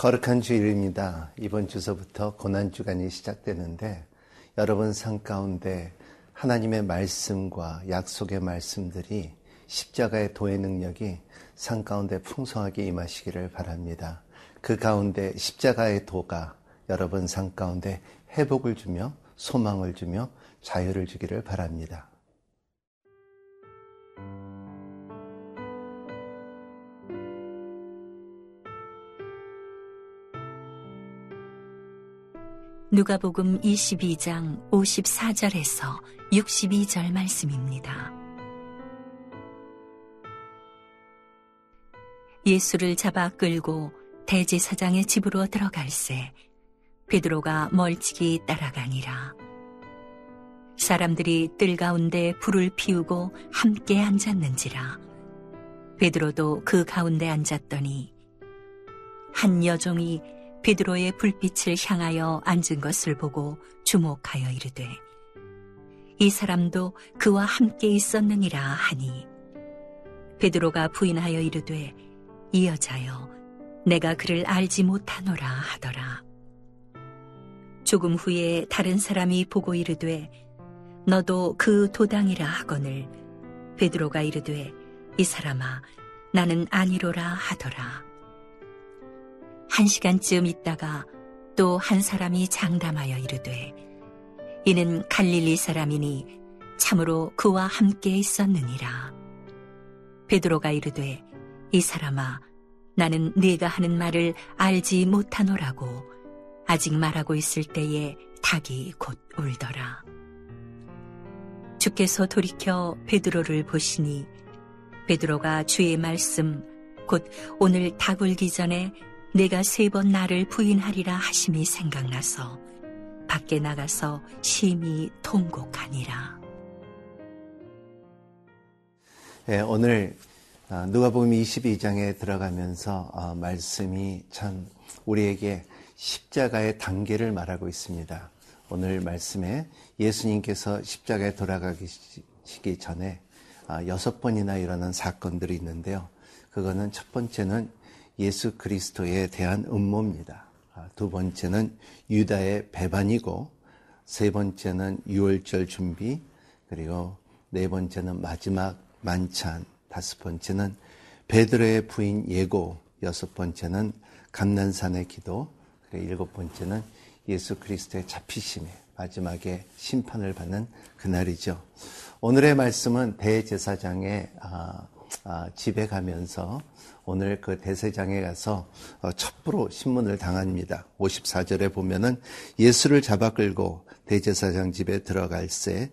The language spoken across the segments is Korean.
거룩한 주일입니다. 이번 주서부터 고난주간이 시작되는데 여러분 삶 가운데 하나님의 말씀과 약속의 말씀들이 십자가의 도의 능력이 삶 가운데 풍성하게 임하시기를 바랍니다. 그 가운데 십자가의 도가 여러분 삶 가운데 회복을 주며 소망을 주며 자유를 주기를 바랍니다. 누가복음 22장 54절에서 62절 말씀입니다. 예수를 잡아 끌고 대제사장의 집으로 들어갈새 베드로가 멀찍이 따라가니라. 사람들이 뜰 가운데 불을 피우고 함께 앉았는지라. 베드로도 그 가운데 앉았더니 한 여종이 베드로의 불빛을 향하여 앉은 것을 보고 주목하여 이르되 이 사람도 그와 함께 있었느니라 하니. 베드로가 부인하여 이르되 이 여자여 내가 그를 알지 못하노라 하더라. 조금 후에 다른 사람이 보고 이르되 너도 그 도당이라 하거늘. 베드로가 이르되 이 사람아 나는 아니로라 하더라 한 시간쯤 있다가 또 한 사람이 장담하여 이르되 이는 갈릴리 사람이니 참으로 그와 함께 있었느니라. 베드로가 이르되 이 사람아 나는 네가 하는 말을 알지 못하노라고 아직 말하고 있을 때에 닭이 곧 울더라. 주께서 돌이켜 베드로를 보시니 베드로가 주의 말씀 곧 오늘 닭 울기 전에 내가 세 번 나를 부인하리라 하심이 생각나서 밖에 나가서 심히 통곡하니라. 네, 오늘 아, 누가복음 22장에 들어가면서 아, 말씀이 참 우리에게 십자가의 단계를 말하고 있습니다. 오늘 말씀에 예수님께서 십자가에 돌아가시기 전에 아, 여섯 번이나 일어난 사건들이 있는데요. 그거는 첫 번째는 예수 그리스도에 대한 음모입니다. 아, 두 번째는 유다의 배반이고 세 번째는 유월절 준비 그리고 네 번째는 마지막 만찬 다섯 번째는 베드로의 부인 예고 여섯 번째는 감난산의 기도 그리고 일곱 번째는 예수 그리스도의 잡히심에 마지막에 심판을 받는 그날이죠. 오늘의 말씀은 대제사장의 아, 아, 집에 가면서 오늘 그 대세장에 가서 어, 첩부로 신문을 당합니다. 54절에 보면은 예수를 잡아 끌고 대제사장 집에 들어갈새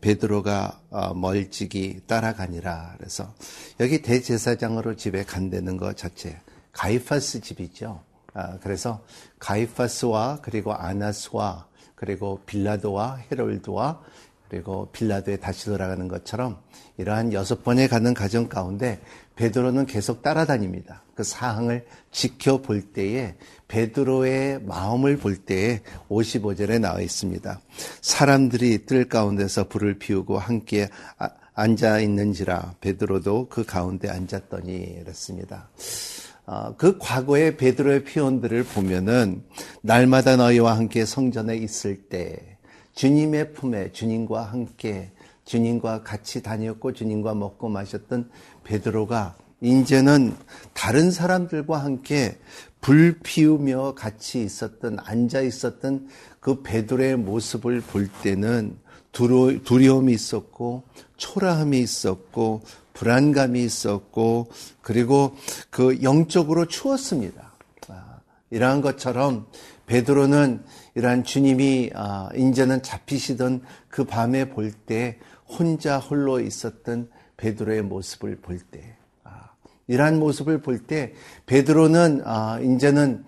베드로가 어, 멀찍이 따라가니라. 그래서 여기 대제사장으로 집에 간다는 것 자체 가이파스 집이죠. 아, 그래서 가이파스와 그리고 아나스와 그리고 빌라도와 헤롤드와 그리고 빌라도에 다시 돌아가는 것처럼 이러한 여섯 번에 가는 가정 가운데 베드로는 계속 따라다닙니다. 그 사항을 지켜볼 때에 베드로의 마음을 볼 때에 55절에 나와 있습니다. 사람들이 뜰 가운데서 불을 피우고 함께 아, 앉아 있는지라 베드로도 그 가운데 앉았더니 그랬습니다. 어, 그 과거의 베드로의 표현들을 보면은 날마다 너희와 함께 성전에 있을 때 주님의 품에 주님과 함께 주님과 같이 다녔고 주님과 먹고 마셨던 베드로가 이제는 다른 사람들과 함께 불 피우며 같이 있었던 앉아 있었던 그 베드로의 모습을 볼 때는 두려움이 있었고 초라함이 있었고 불안감이 있었고 그리고 그 영적으로 추웠습니다. 아, 이러한 것처럼 베드로는 이러한 주님이 아, 이제는 잡히시던 그 밤에 볼 때 혼자 홀로 있었던 베드로의 모습을 볼 때, 아, 이러한 모습을 볼 때 베드로는 아, 이제는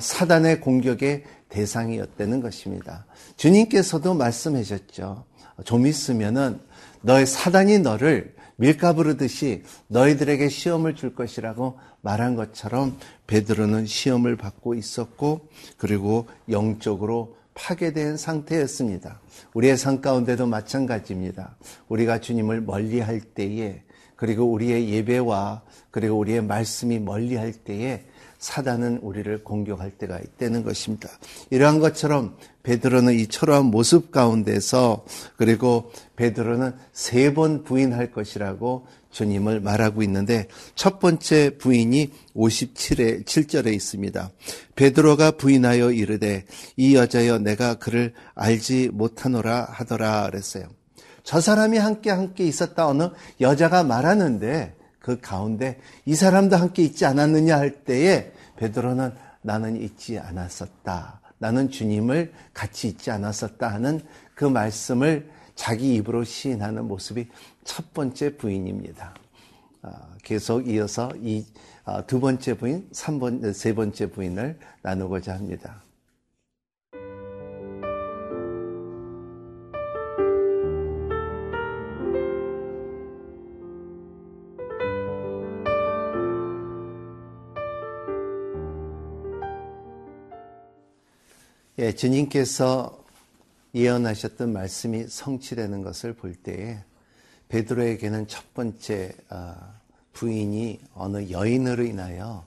사단의 공격의 대상이었다는 것입니다. 주님께서도 말씀하셨죠. 좀 있으면은 너의 사단이 너를 밀가부르듯이 너희들에게 시험을 줄 것이라고 말한 것처럼 베드로는 시험을 받고 있었고 그리고 영적으로 파괴된 상태였습니다. 우리의 삶 가운데도 마찬가지입니다. 우리가 주님을 멀리 할 때에 그리고 우리의 예배와 그리고 우리의 말씀이 멀리 할 때에 사단은 우리를 공격할 때가 있다는 것입니다. 이러한 것처럼 베드로는 이 초라한 모습 가운데서 그리고 베드로는 세 번 부인할 것이라고 주님을 말하고 있는데 첫 번째 부인이 57에 7절에 있습니다. 베드로가 부인하여 이르되 이 여자여 내가 그를 알지 못하노라 하더라 그랬어요. 저 사람이 함께 함께 있었다 어느 여자가 말하는데 그 가운데 이 사람도 함께 있지 않았느냐 할 때에 베드로는 나는 있지 않았었다. 나는 주님을 같이 있지 않았었다 하는 그 말씀을 자기 입으로 시인하는 모습이 첫 번째 부인입니다. 아, 계속 이어서 이두 아, 번째 부인, 3번, 세 번째 부인을 나누고자 합니다. 예, 주님께서 예언하셨던 말씀이 성취되는 것을 볼 때에 베드로에게는 첫 번째 아, 부인이 어느 여인으로 인하여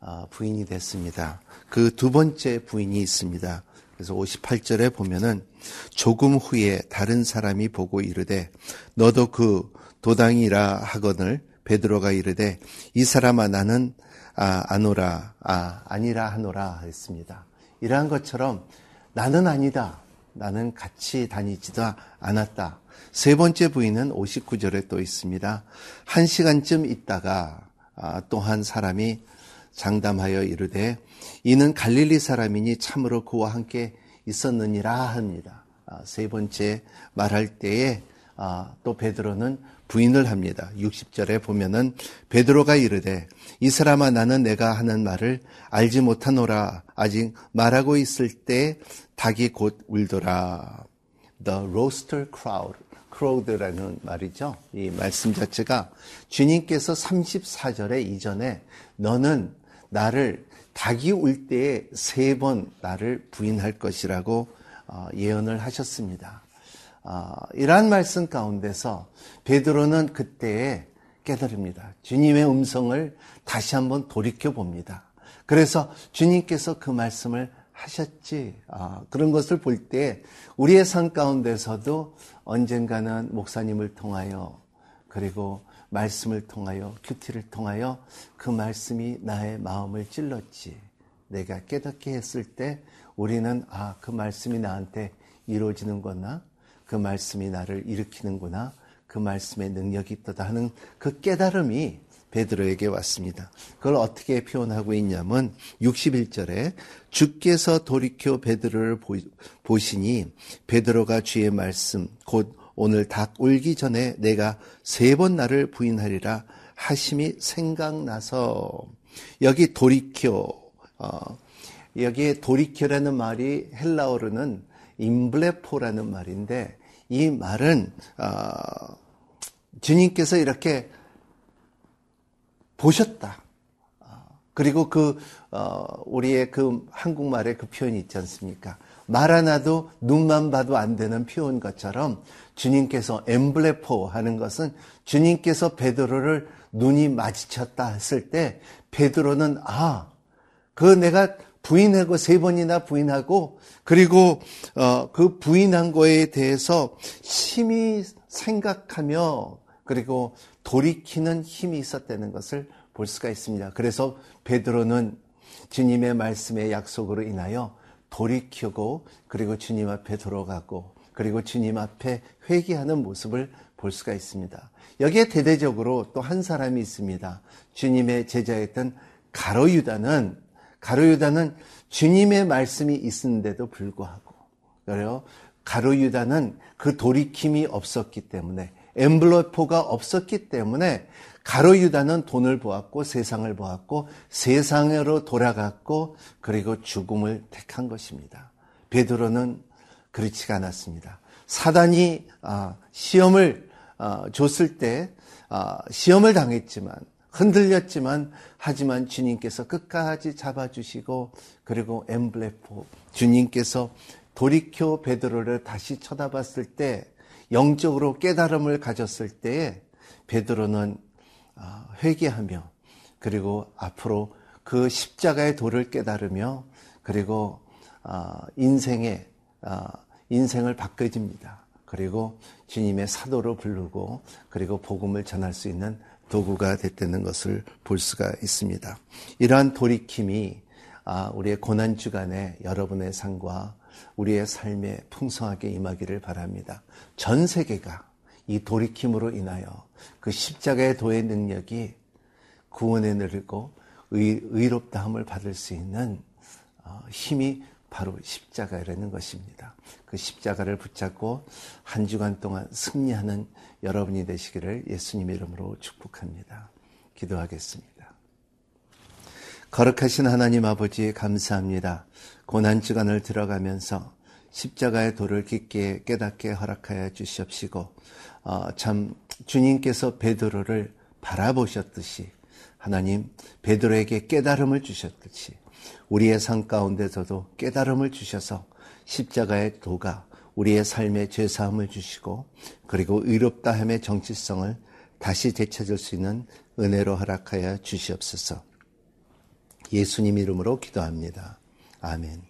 아, 부인이 됐습니다. 그 두 번째 부인이 있습니다. 그래서 58절에 보면은 조금 후에 다른 사람이 보고 이르되 너도 그 도당이라 하거늘 베드로가 이르되 이 사람아 나는 아, 아노라 아 아니라 하노라 했습니다. 이러한 것처럼 나는 아니다. 나는 같이 다니지도 않았다. 세 번째 부인은 59절에 또 있습니다. 한 시간쯤 있다가 아, 또한 사람이 장담하여 이르되 이는 갈릴리 사람이니 참으로 그와 함께 있었느니라 합니다. 아, 세 번째 말할 때에 아, 또 베드로는 부인을 합니다. 60절에 보면은 베드로가 이르되 이 사람아 나는 내가 하는 말을 알지 못하노라 아직 말하고 있을 때 닭이 곧 울더라. The rooster crowd. crowd라는 말이죠. 이 말씀 자체가 주님께서 34절에 이전에 너는 나를 닭이 울 때에 세 번 나를 부인할 것이라고 어, 예언을 하셨습니다. 아, 이러한 말씀 가운데서 베드로는 그때에 깨달습니다. 주님의 음성을 다시 한번 돌이켜 봅니다. 그래서 주님께서 그 말씀을 하셨지. 아, 그런 것을 볼 때 우리의 삶 가운데서도 언젠가는 목사님을 통하여 그리고 말씀을 통하여 큐티를 통하여 그 말씀이 나의 마음을 찔렀지. 내가 깨닫게 했을 때 우리는 아, 그 말씀이 나한테 이루어지는구나. 그 말씀이 나를 일으키는구나. 그 말씀의 능력이 있다 하는 그 깨달음이 베드로에게 왔습니다. 그걸 어떻게 표현하고 있냐면 61절에 주께서 돌이켜 베드로를 보시니 베드로가 주의 말씀 곧 오늘 닭 울기 전에 내가 세 번 나를 부인하리라 하심이 생각나서 여기 돌이켜 어, 여기에 돌이켜라는 말이 헬라어로는 임블레포라는 말인데 이 말은 어, 주님께서 이렇게 보셨다. 어, 그리고 그 어, 우리의 그 한국말의 그 표현이 있지 않습니까? 말 하나도 눈만 봐도 안 되는 표현 것처럼 주님께서 엠블레포 하는 것은 주님께서 베드로를 눈이 마주쳤다 했을 때 베드로는 아, 그 내가 부인하고 세 번이나 부인하고 그리고 어, 그 부인한 거에 대해서 심히 생각하며 그리고 돌이키는 힘이 있었다는 것을 볼 수가 있습니다. 그래서 베드로는 주님의 말씀의 약속으로 인하여 돌이키고 그리고 주님 앞에 들어가고 그리고 주님 앞에 회개하는 모습을 볼 수가 있습니다. 여기에 대대적으로 또 한 사람이 있습니다. 주님의 제자였던 가로 유다는 가로 유다는 주님의 말씀이 있는데도 불구하고 그래요. 가로 유다는 그 돌이킴이 없었기 때문에 엠블로포가 없었기 때문에 가로 유다는 돈을 보았고 세상을 보았고 세상으로 돌아갔고 그리고 죽음을 택한 것입니다. 베드로는 그렇지가 않았습니다. 사단이 아, 시험을 아, 줬을 때 아, 시험을 당했지만 흔들렸지만 하지만 주님께서 끝까지 잡아주시고 그리고 엠블레포 주님께서 돌이켜 베드로를 다시 쳐다봤을 때 영적으로 깨달음을 가졌을 때에 베드로는 아, 회개하며 그리고 앞으로 그 십자가의 도를 깨달으며 그리고 아, 인생의 아, 인생을 바꿔집니다. 그리고 주님의 사도로 부르고 그리고 복음을 전할 수 있는 도구가 됐다는 것을 볼 수가 있습니다. 이러한 돌이킴이 아, 우리의 고난 주간에 여러분의 삶과 우리의 삶에 풍성하게 임하기를 바랍니다. 전 세계가 이 돌이킴으로 인하여 그 십자가의 도의 능력이 구원에 누리고 의, 의롭다함을 받을 수 있는 어, 힘이 바로 십자가라는 것입니다. 그 십자가를 붙잡고 한 주간 동안 승리하는 여러분이 되시기를 예수님의 이름으로 축복합니다. 기도하겠습니다. 거룩하신 하나님 아버지 감사합니다. 고난 주간을 들어가면서 십자가의 도를 깊게 깨닫게 허락하여 주시옵시고 어, 참 주님께서 베드로를 바라보셨듯이 하나님 베드로에게 깨달음을 주셨듯이 우리의 삶 가운데서도 깨달음을 주셔서 십자가의 도가 우리의 삶에 죄사함을 주시고 그리고 의롭다 함의 정치성을 다시 되찾을 수 있는 은혜로 허락하여 주시옵소서. 예수님 이름으로 기도합니다. 아멘.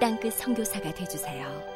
땅끝 성교사가 되주세요